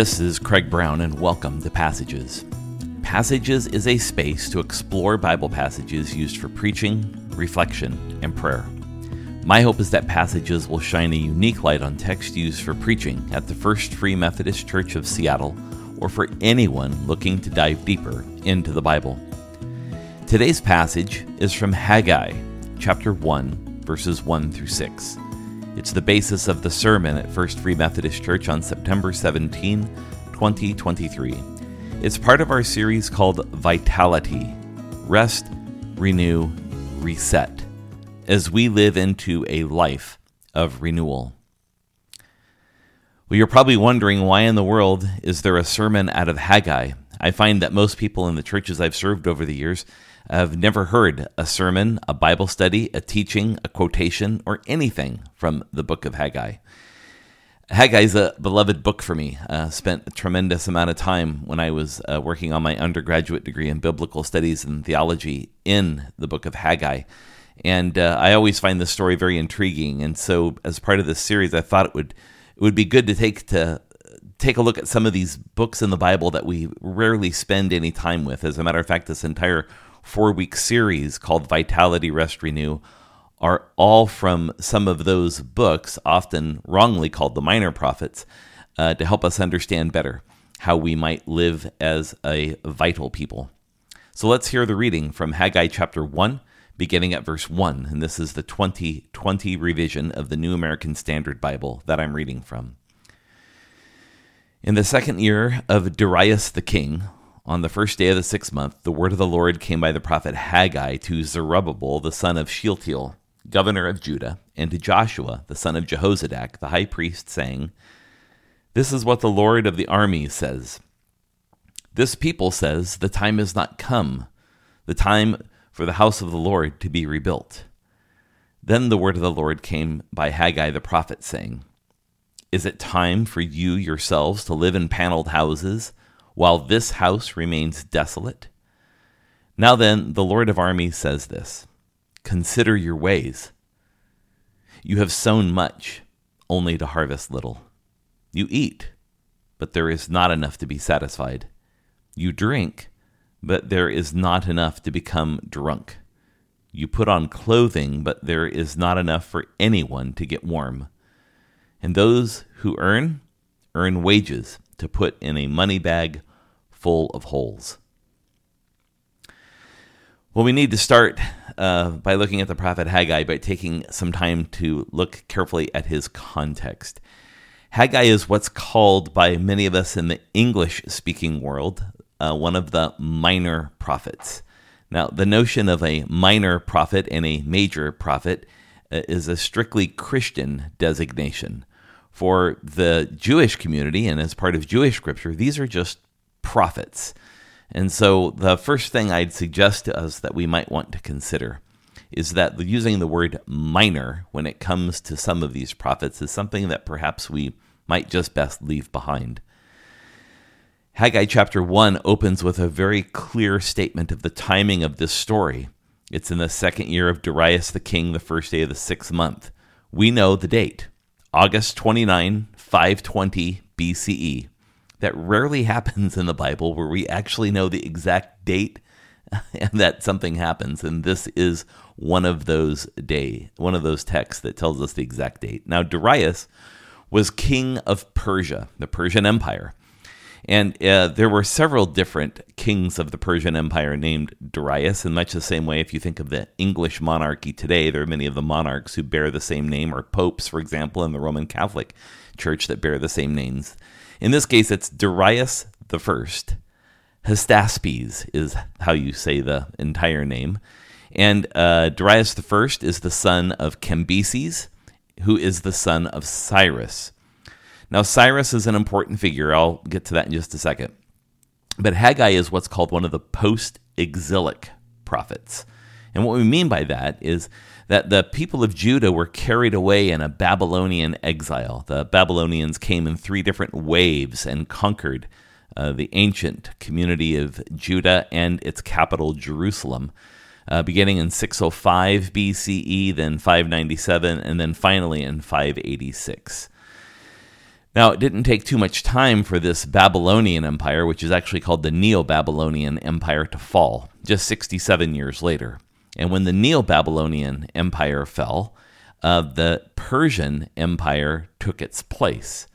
This is Craig Brown, and welcome to Passages. Passages is a space to explore Bible passages used for preaching, reflection, and prayer. My hope is that Passages will shine a unique light on text used for preaching at the First Free Methodist Church of Seattle or for anyone looking to dive deeper into the Bible. Today's passage is from Haggai, chapter 1, verses 1 through 6. It's the basis of the sermon at First Free Methodist Church on September 17, 2023. It's part of our series called Vitality Rest, Renew, Reset, as we live into a life of renewal. Well, you're probably wondering why in the world is there a sermon out of Haggai? I find that most people in the churches I've served over the years have never heard a sermon, a Bible study, a teaching, a quotation, or anything from the book of Haggai. Haggai is a beloved book for me. Uh, spent a tremendous amount of time when I was uh, working on my undergraduate degree in biblical studies and theology in the book of Haggai. And uh, I always find this story very intriguing. And so, as part of this series, I thought it would it would be good to take to take a look at some of these books in the Bible that we rarely spend any time with. As a matter of fact, this entire four week series called Vitality, Rest, Renew are all from some of those books, often wrongly called the minor prophets, uh, to help us understand better how we might live as a vital people. So let's hear the reading from Haggai chapter 1, beginning at verse 1. And this is the 2020 revision of the New American Standard Bible that I'm reading from. In the second year of Darius the king, on the first day of the sixth month, the word of the Lord came by the prophet Haggai to Zerubbabel, the son of Shealtiel, governor of Judah, and to Joshua, the son of Jehozadak, the high priest, saying, This is what the Lord of the armies says. This people says, The time is not come, the time for the house of the Lord to be rebuilt. Then the word of the Lord came by Haggai the prophet, saying, Is it time for you yourselves to live in paneled houses? While this house remains desolate? Now then, the Lord of armies says this Consider your ways. You have sown much, only to harvest little. You eat, but there is not enough to be satisfied. You drink, but there is not enough to become drunk. You put on clothing, but there is not enough for anyone to get warm. And those who earn, earn wages to put in a money bag full of holes. Well, we need to start uh, by looking at the prophet Haggai by taking some time to look carefully at his context. Haggai is what's called by many of us in the English speaking world uh, one of the minor prophets. Now, the notion of a minor prophet and a major prophet uh, is a strictly Christian designation. For the Jewish community and as part of Jewish scripture, these are just prophets. And so, the first thing I'd suggest to us that we might want to consider is that using the word minor when it comes to some of these prophets is something that perhaps we might just best leave behind. Haggai chapter 1 opens with a very clear statement of the timing of this story. It's in the second year of Darius the king, the first day of the sixth month. We know the date August 29, 520 BCE that rarely happens in the Bible where we actually know the exact date that something happens and this is one of those day one of those texts that tells us the exact date. Now Darius was king of Persia, the Persian Empire. And uh, there were several different kings of the Persian Empire named Darius, in much the same way, if you think of the English monarchy today, there are many of the monarchs who bear the same name, or popes, for example, in the Roman Catholic Church that bear the same names. In this case, it's Darius the First. Hystaspes is how you say the entire name. And uh, Darius the First is the son of Cambyses, who is the son of Cyrus. Now, Cyrus is an important figure. I'll get to that in just a second. But Haggai is what's called one of the post exilic prophets. And what we mean by that is that the people of Judah were carried away in a Babylonian exile. The Babylonians came in three different waves and conquered uh, the ancient community of Judah and its capital, Jerusalem, uh, beginning in 605 BCE, then 597, and then finally in 586. Now, it didn't take too much time for this Babylonian Empire, which is actually called the Neo Babylonian Empire, to fall, just 67 years later. And when the Neo Babylonian Empire fell, uh, the Persian Empire took its place.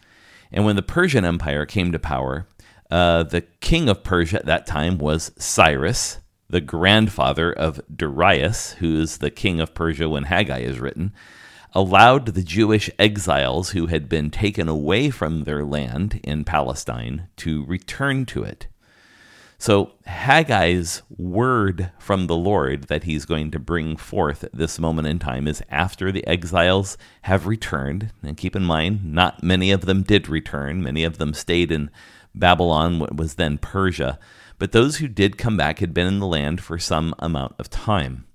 And when the Persian Empire came to power, uh, the king of Persia at that time was Cyrus, the grandfather of Darius, who is the king of Persia when Haggai is written allowed the Jewish exiles who had been taken away from their land in Palestine to return to it. So, Haggai's word from the Lord that he's going to bring forth at this moment in time is after the exiles have returned. And keep in mind, not many of them did return, many of them stayed in Babylon, what was then Persia. But those who did come back had been in the land for some amount of time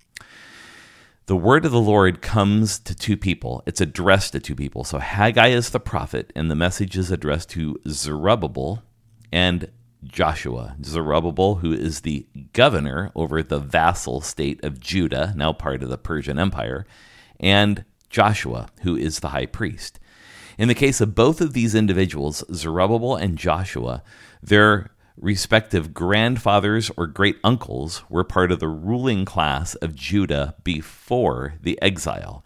the word of the Lord comes to two people. It's addressed to two people. So Haggai is the prophet, and the message is addressed to Zerubbabel and Joshua. Zerubbabel, who is the governor over the vassal state of Judah, now part of the Persian Empire, and Joshua, who is the high priest. In the case of both of these individuals, Zerubbabel and Joshua, they're respective grandfathers or great uncles were part of the ruling class of Judah before the exile.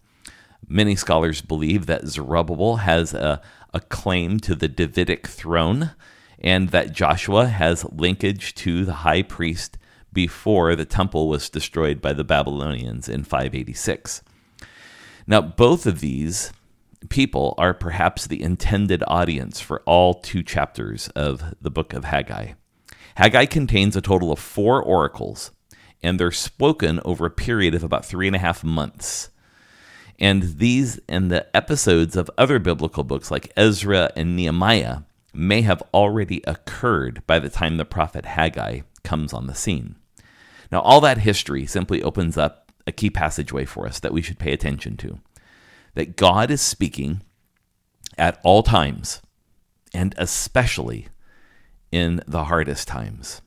Many scholars believe that Zerubbabel has a, a claim to the Davidic throne and that Joshua has linkage to the high priest before the temple was destroyed by the Babylonians in 586. Now, both of these people are perhaps the intended audience for all two chapters of the book of Haggai. Haggai contains a total of four oracles, and they're spoken over a period of about three and a half months. And these and the episodes of other biblical books like Ezra and Nehemiah may have already occurred by the time the prophet Haggai comes on the scene. Now, all that history simply opens up a key passageway for us that we should pay attention to that God is speaking at all times, and especially in the hardest times.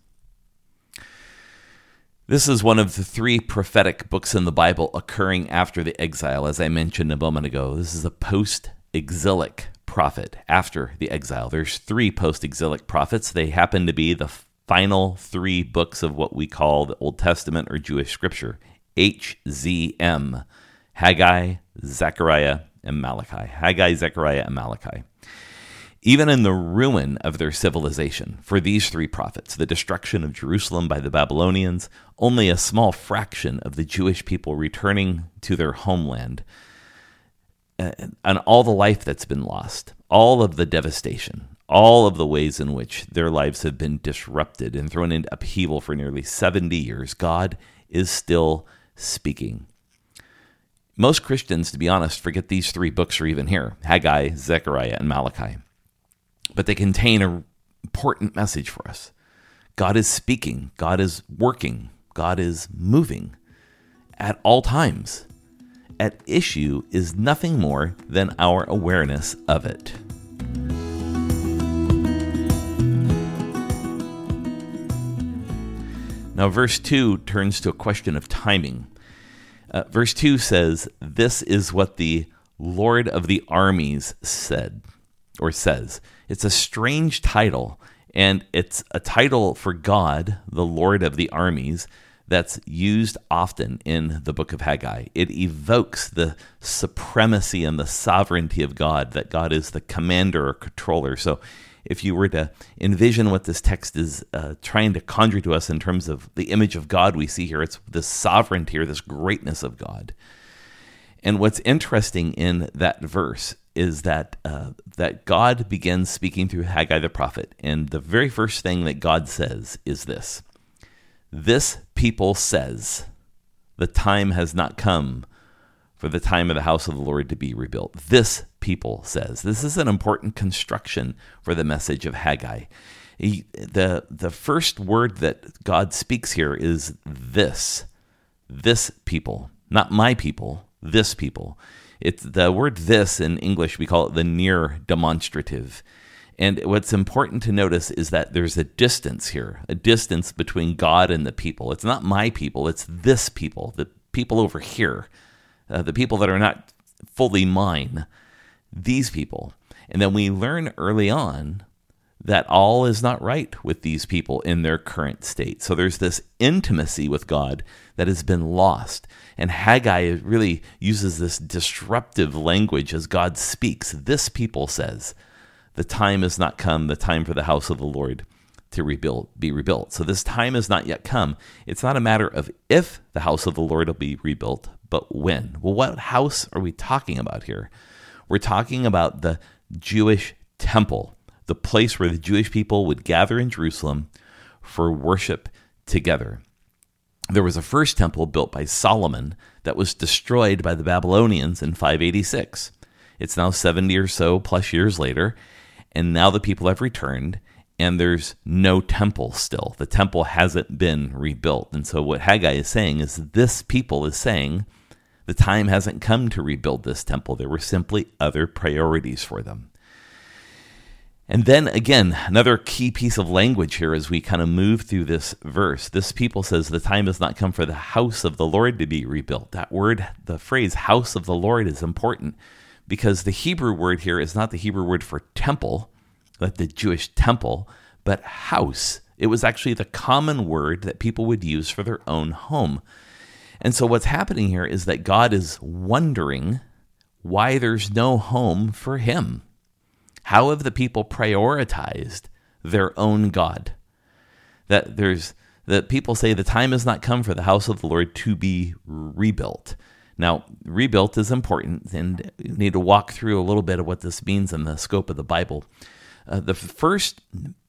This is one of the three prophetic books in the Bible occurring after the exile, as I mentioned a moment ago. This is a post exilic prophet after the exile. There's three post exilic prophets. They happen to be the final three books of what we call the Old Testament or Jewish scripture HZM Haggai, Zechariah, and Malachi. Haggai, Zechariah, and Malachi even in the ruin of their civilization. For these three prophets, the destruction of Jerusalem by the Babylonians, only a small fraction of the Jewish people returning to their homeland, Uh, and all the life that's been lost, all of the devastation, all of the ways in which their lives have been disrupted and thrown into upheaval for nearly 70 years, God is still speaking. Most Christians, to be honest, forget these three books are even here Haggai, Zechariah, and Malachi but they contain an important message for us. God is speaking, God is working, God is moving at all times. At issue is nothing more than our awareness of it. Now, verse 2 turns to a question of timing. Uh, verse 2 says, This is what the Lord of the armies said, or says. It's a strange title, and it's a title for God, the Lord of the armies, that's used often in the book of Haggai. It evokes the supremacy and the sovereignty of God, that God is the commander or controller. So, if you were to envision what this text is uh, trying to conjure to us in terms of the image of God we see here, it's this sovereignty or this greatness of God. And what's interesting in that verse is that uh, that God begins speaking through Haggai the prophet, and the very first thing that God says is this: "This people says, the time has not come for the time of the house of the Lord to be rebuilt." This people says this is an important construction for the message of Haggai. He, the the first word that God speaks here is this, this people, not my people, this people. It's the word this in English, we call it the near demonstrative. And what's important to notice is that there's a distance here, a distance between God and the people. It's not my people, it's this people, the people over here, uh, the people that are not fully mine, these people. And then we learn early on that all is not right with these people in their current state. So there's this intimacy with God that has been lost. And Haggai really uses this disruptive language as God speaks. This people says, The time has not come, the time for the house of the Lord to rebuild, be rebuilt. So this time has not yet come. It's not a matter of if the house of the Lord will be rebuilt, but when. Well, what house are we talking about here? We're talking about the Jewish temple the place where the Jewish people would gather in Jerusalem for worship together. There was a first temple built by Solomon that was destroyed by the Babylonians in 586. It's now 70 or so plus years later, and now the people have returned, and there's no temple still. The temple hasn't been rebuilt. And so, what Haggai is saying is this people is saying the time hasn't come to rebuild this temple. There were simply other priorities for them. And then again, another key piece of language here as we kind of move through this verse. This people says, The time has not come for the house of the Lord to be rebuilt. That word, the phrase house of the Lord, is important because the Hebrew word here is not the Hebrew word for temple, like the Jewish temple, but house. It was actually the common word that people would use for their own home. And so what's happening here is that God is wondering why there's no home for him. How have the people prioritized their own God? That there's that people say the time has not come for the house of the Lord to be rebuilt. Now, rebuilt is important, and you need to walk through a little bit of what this means in the scope of the Bible. Uh, the first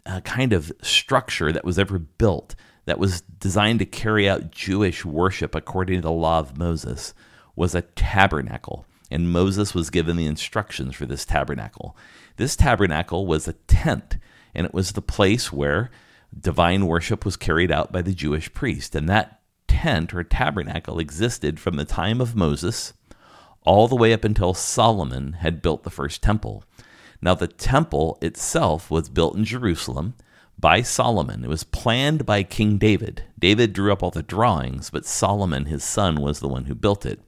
uh, kind of structure that was ever built that was designed to carry out Jewish worship according to the law of Moses was a tabernacle. And Moses was given the instructions for this tabernacle. This tabernacle was a tent, and it was the place where divine worship was carried out by the Jewish priest. And that tent or tabernacle existed from the time of Moses all the way up until Solomon had built the first temple. Now, the temple itself was built in Jerusalem by Solomon. It was planned by King David. David drew up all the drawings, but Solomon, his son, was the one who built it.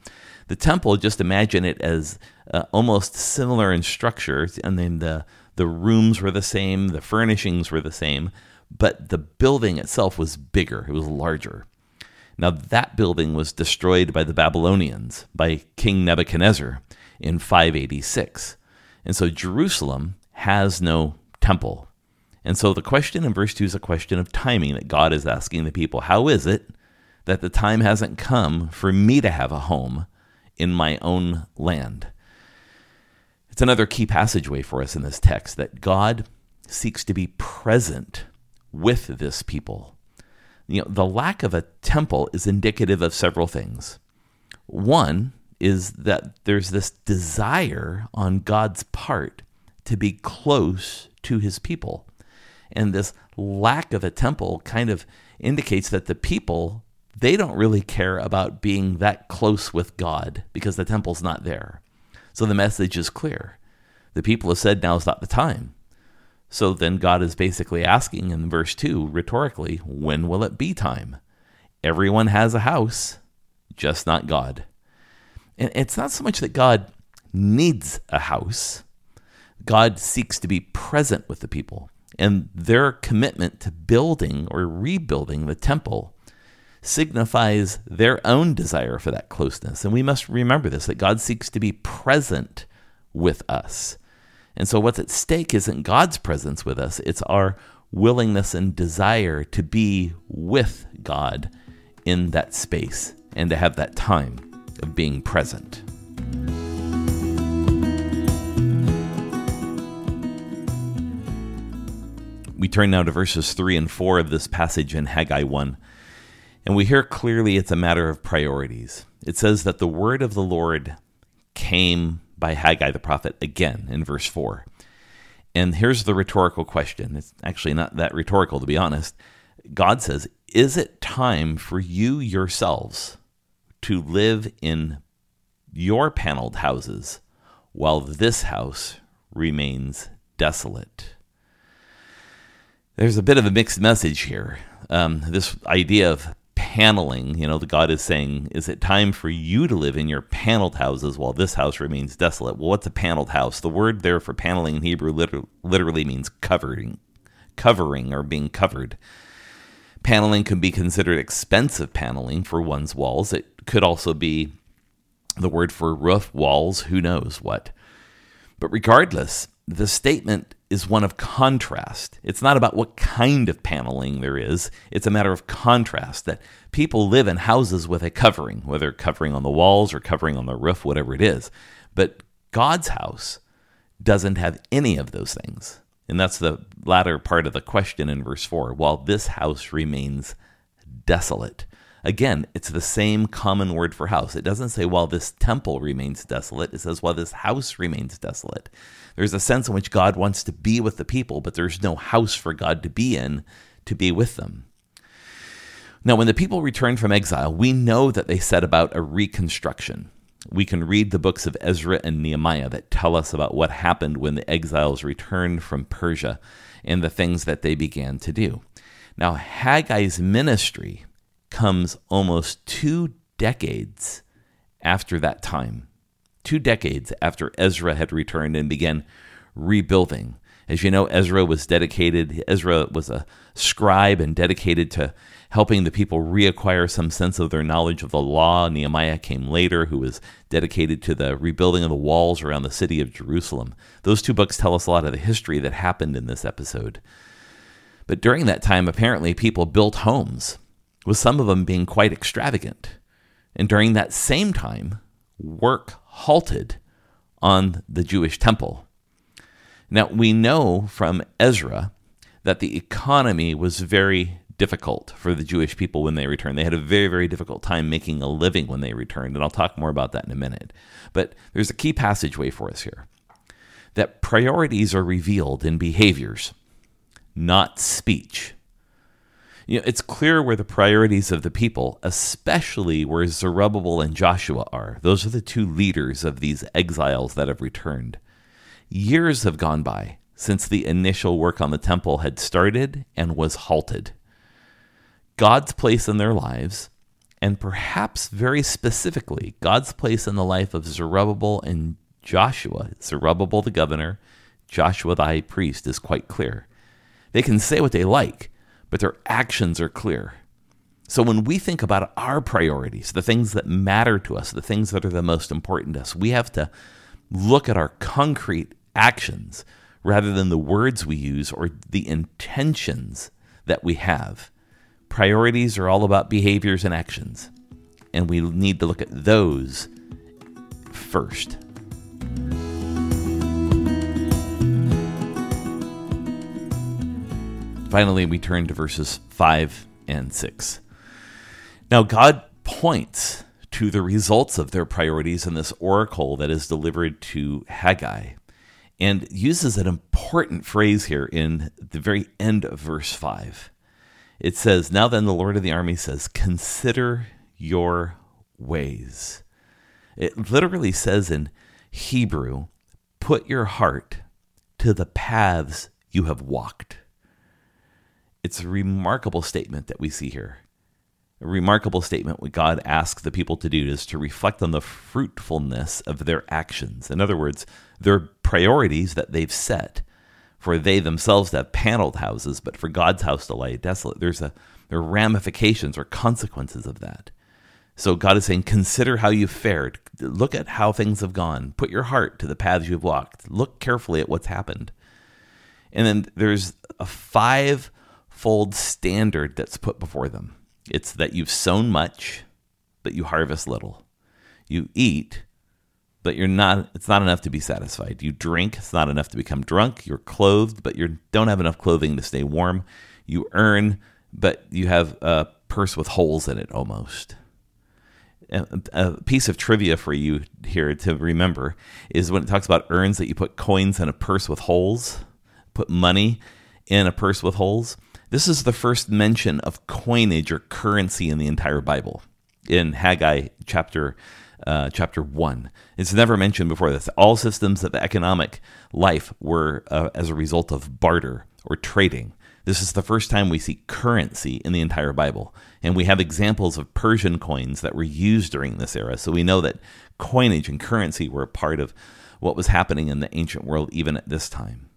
The temple, just imagine it as uh, almost similar in structure, and then the the rooms were the same, the furnishings were the same, but the building itself was bigger. It was larger. Now that building was destroyed by the Babylonians by King Nebuchadnezzar in 586, and so Jerusalem has no temple. And so the question in verse 2 is a question of timing that God is asking the people How is it that the time hasn't come for me to have a home in my own land. It's another key passageway for us in this text that God seeks to be present with this people. You know, the lack of a temple is indicative of several things. One is that there's this desire on God's part to be close to his people. And this lack of a temple kind of indicates that the people they don't really care about being that close with God because the temple's not there. So the message is clear. The people have said now is not the time. So then God is basically asking in verse 2 rhetorically, when will it be time? Everyone has a house, just not God. And it's not so much that God needs a house, God seeks to be present with the people. And their commitment to building or rebuilding the temple signifies their own desire for that closeness. And we must remember this that God seeks to be present with us. And so, what's at stake isn't God's presence with us, it's our willingness and desire to be with God in that space and to have that time of being present. We turn now to verses 3 and 4 of this passage in Haggai 1. And we hear clearly it's a matter of priorities. It says that the word of the Lord came by Haggai the prophet again in verse 4. And here's the rhetorical question. It's actually not that rhetorical, to be honest. God says, Is it time for you yourselves to live in your paneled houses while this house remains desolate? There's a bit of a mixed message here. Um, this idea of paneling. You know, the God is saying, Is it time for you to live in your paneled houses while this house remains desolate? Well, what's a paneled house? The word there for paneling in Hebrew liter- literally means covering, covering or being covered. Paneling can be considered expensive paneling for one's walls. It could also be the word for roof, walls, who knows what. But regardless, the statement is one of contrast. It's not about what kind of paneling there is, it's a matter of contrast that people live in houses with a covering, whether covering on the walls or covering on the roof, whatever it is. But God's house doesn't have any of those things. And that's the latter part of the question in verse 4. While this house remains desolate. Again, it's the same common word for house. It doesn't say while this temple remains desolate, it says while this house remains desolate. There's a sense in which God wants to be with the people, but there's no house for God to be in to be with them. Now, when the people returned from exile, we know that they set about a reconstruction. We can read the books of Ezra and Nehemiah that tell us about what happened when the exiles returned from Persia and the things that they began to do. Now, Haggai's ministry comes almost two decades after that time, two decades after Ezra had returned and began rebuilding. As you know, Ezra was dedicated, Ezra was a scribe and dedicated to helping the people reacquire some sense of their knowledge of the law. Nehemiah came later, who was dedicated to the rebuilding of the walls around the city of Jerusalem. Those two books tell us a lot of the history that happened in this episode. But during that time, apparently, people built homes with some of them being quite extravagant. And during that same time, work halted on the Jewish temple. Now, we know from Ezra that the economy was very difficult for the Jewish people when they returned. They had a very, very difficult time making a living when they returned, and I'll talk more about that in a minute. But there's a key passageway for us here that priorities are revealed in behaviors, not speech. You know, it's clear where the priorities of the people, especially where Zerubbabel and Joshua are. Those are the two leaders of these exiles that have returned. Years have gone by since the initial work on the temple had started and was halted. God's place in their lives, and perhaps very specifically, God's place in the life of Zerubbabel and Joshua, Zerubbabel the governor, Joshua the high priest, is quite clear. They can say what they like, but their actions are clear. So when we think about our priorities, the things that matter to us, the things that are the most important to us, we have to look at our concrete actions rather than the words we use or the intentions that we have. Priorities are all about behaviors and actions, and we need to look at those first. Finally, we turn to verses 5 and 6. Now, God points to the results of their priorities in this oracle that is delivered to Haggai and uses an important phrase here in the very end of verse 5. It says, Now then, the Lord of the army says, Consider your ways. It literally says in Hebrew, Put your heart to the paths you have walked. It's a remarkable statement that we see here. A remarkable statement what God asks the people to do is to reflect on the fruitfulness of their actions. In other words, their priorities that they've set for they themselves have paneled houses, but for God's house to lie desolate. There's a there are ramifications or consequences of that. So God is saying, consider how you've fared. Look at how things have gone. Put your heart to the paths you've walked. Look carefully at what's happened. And then there's a five fold standard that's put before them. It's that you've sown much, but you harvest little. You eat, but you're not it's not enough to be satisfied. You drink, it's not enough to become drunk. You're clothed, but you don't have enough clothing to stay warm. You earn, but you have a purse with holes in it almost. Uh, a piece of trivia for you here to remember is when it talks about urns that you put coins in a purse with holes, put money in a purse with holes. This is the first mention of coinage or currency in the entire Bible in Haggai chapter uh, chapter 1. It's never mentioned before this. All systems of economic life were uh, as a result of barter or trading. This is the first time we see currency in the entire Bible. And we have examples of Persian coins that were used during this era. So we know that coinage and currency were a part of what was happening in the ancient world even at this time.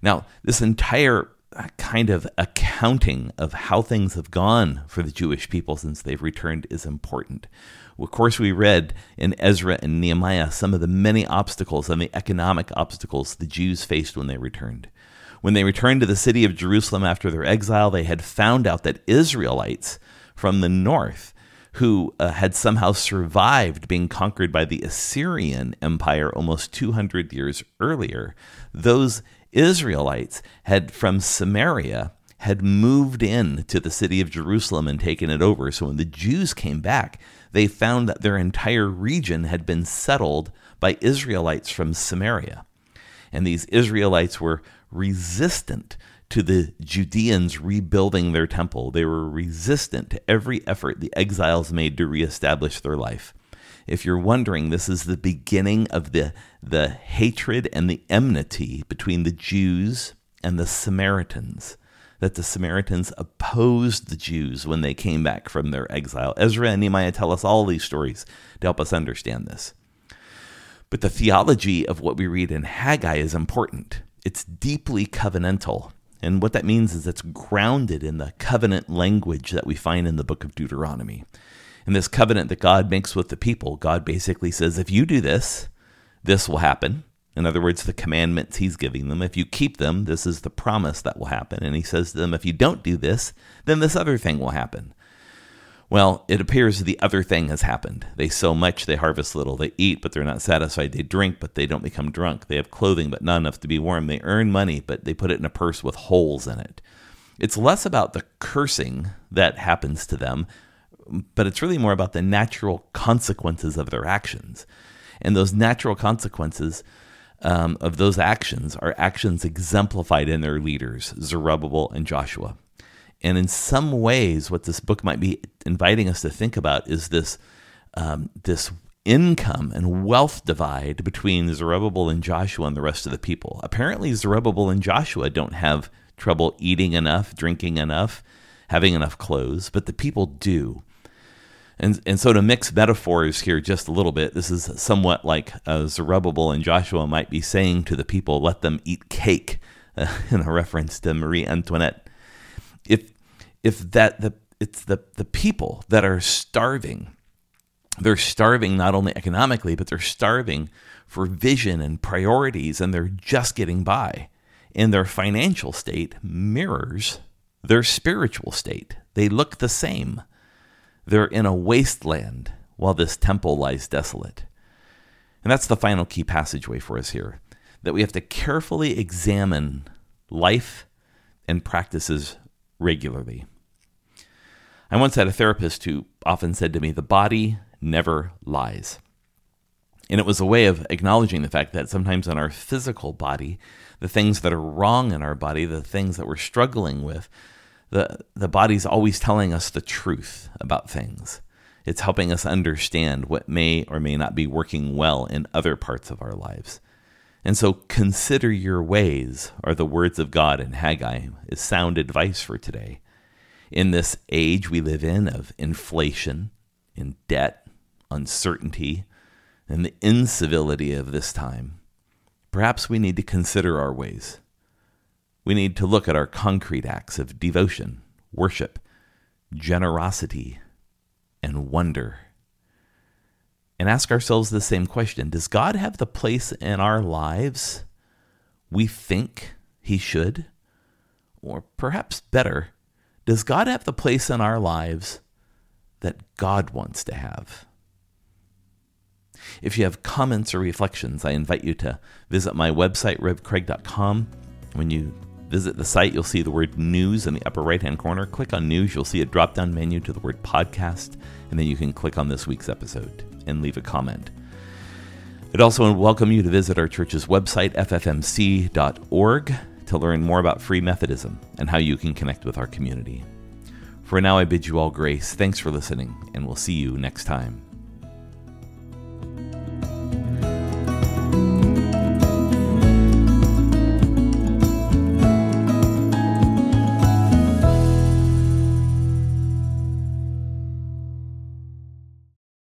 Now, this entire kind of accounting of how things have gone for the Jewish people since they've returned is important. Of course, we read in Ezra and Nehemiah some of the many obstacles and the economic obstacles the Jews faced when they returned. When they returned to the city of Jerusalem after their exile, they had found out that Israelites from the north, who uh, had somehow survived being conquered by the Assyrian Empire almost 200 years earlier, those Israelites had from Samaria had moved in to the city of Jerusalem and taken it over. So when the Jews came back, they found that their entire region had been settled by Israelites from Samaria. And these Israelites were resistant to the Judeans rebuilding their temple. They were resistant to every effort the exiles made to reestablish their life. If you're wondering, this is the beginning of the, the hatred and the enmity between the Jews and the Samaritans. That the Samaritans opposed the Jews when they came back from their exile. Ezra and Nehemiah tell us all these stories to help us understand this. But the theology of what we read in Haggai is important. It's deeply covenantal. And what that means is it's grounded in the covenant language that we find in the book of Deuteronomy. In this covenant that God makes with the people, God basically says, if you do this, this will happen. In other words, the commandments he's giving them. If you keep them, this is the promise that will happen. And he says to them, if you don't do this, then this other thing will happen. Well, it appears the other thing has happened. They sow much, they harvest little. They eat, but they're not satisfied. They drink, but they don't become drunk. They have clothing, but not enough to be warm. They earn money, but they put it in a purse with holes in it. It's less about the cursing that happens to them but it's really more about the natural consequences of their actions. And those natural consequences um, of those actions are actions exemplified in their leaders, Zerubbabel and Joshua. And in some ways, what this book might be inviting us to think about is this um, this income and wealth divide between Zerubbabel and Joshua and the rest of the people. Apparently, Zerubbabel and Joshua don't have trouble eating enough, drinking enough, having enough clothes, but the people do. And, and so to mix metaphors here just a little bit, this is somewhat like uh, Zerubbabel and Joshua might be saying to the people, let them eat cake, uh, in a reference to Marie Antoinette. If, if that the, it's the, the people that are starving, they're starving not only economically, but they're starving for vision and priorities, and they're just getting by. And their financial state mirrors their spiritual state. They look the same. They're in a wasteland while this temple lies desolate. And that's the final key passageway for us here that we have to carefully examine life and practices regularly. I once had a therapist who often said to me, The body never lies. And it was a way of acknowledging the fact that sometimes in our physical body, the things that are wrong in our body, the things that we're struggling with, the the body's always telling us the truth about things. It's helping us understand what may or may not be working well in other parts of our lives. And so consider your ways are the words of God in Haggai is sound advice for today. In this age we live in of inflation, in debt, uncertainty, and the incivility of this time, perhaps we need to consider our ways we need to look at our concrete acts of devotion, worship, generosity, and wonder. And ask ourselves the same question Does God have the place in our lives we think He should? Or perhaps better, does God have the place in our lives that God wants to have? If you have comments or reflections, I invite you to visit my website, revcraig.com. When you Visit the site, you'll see the word news in the upper right hand corner. Click on news, you'll see a drop down menu to the word podcast, and then you can click on this week's episode and leave a comment. I'd also welcome you to visit our church's website, ffmc.org, to learn more about Free Methodism and how you can connect with our community. For now, I bid you all grace. Thanks for listening, and we'll see you next time.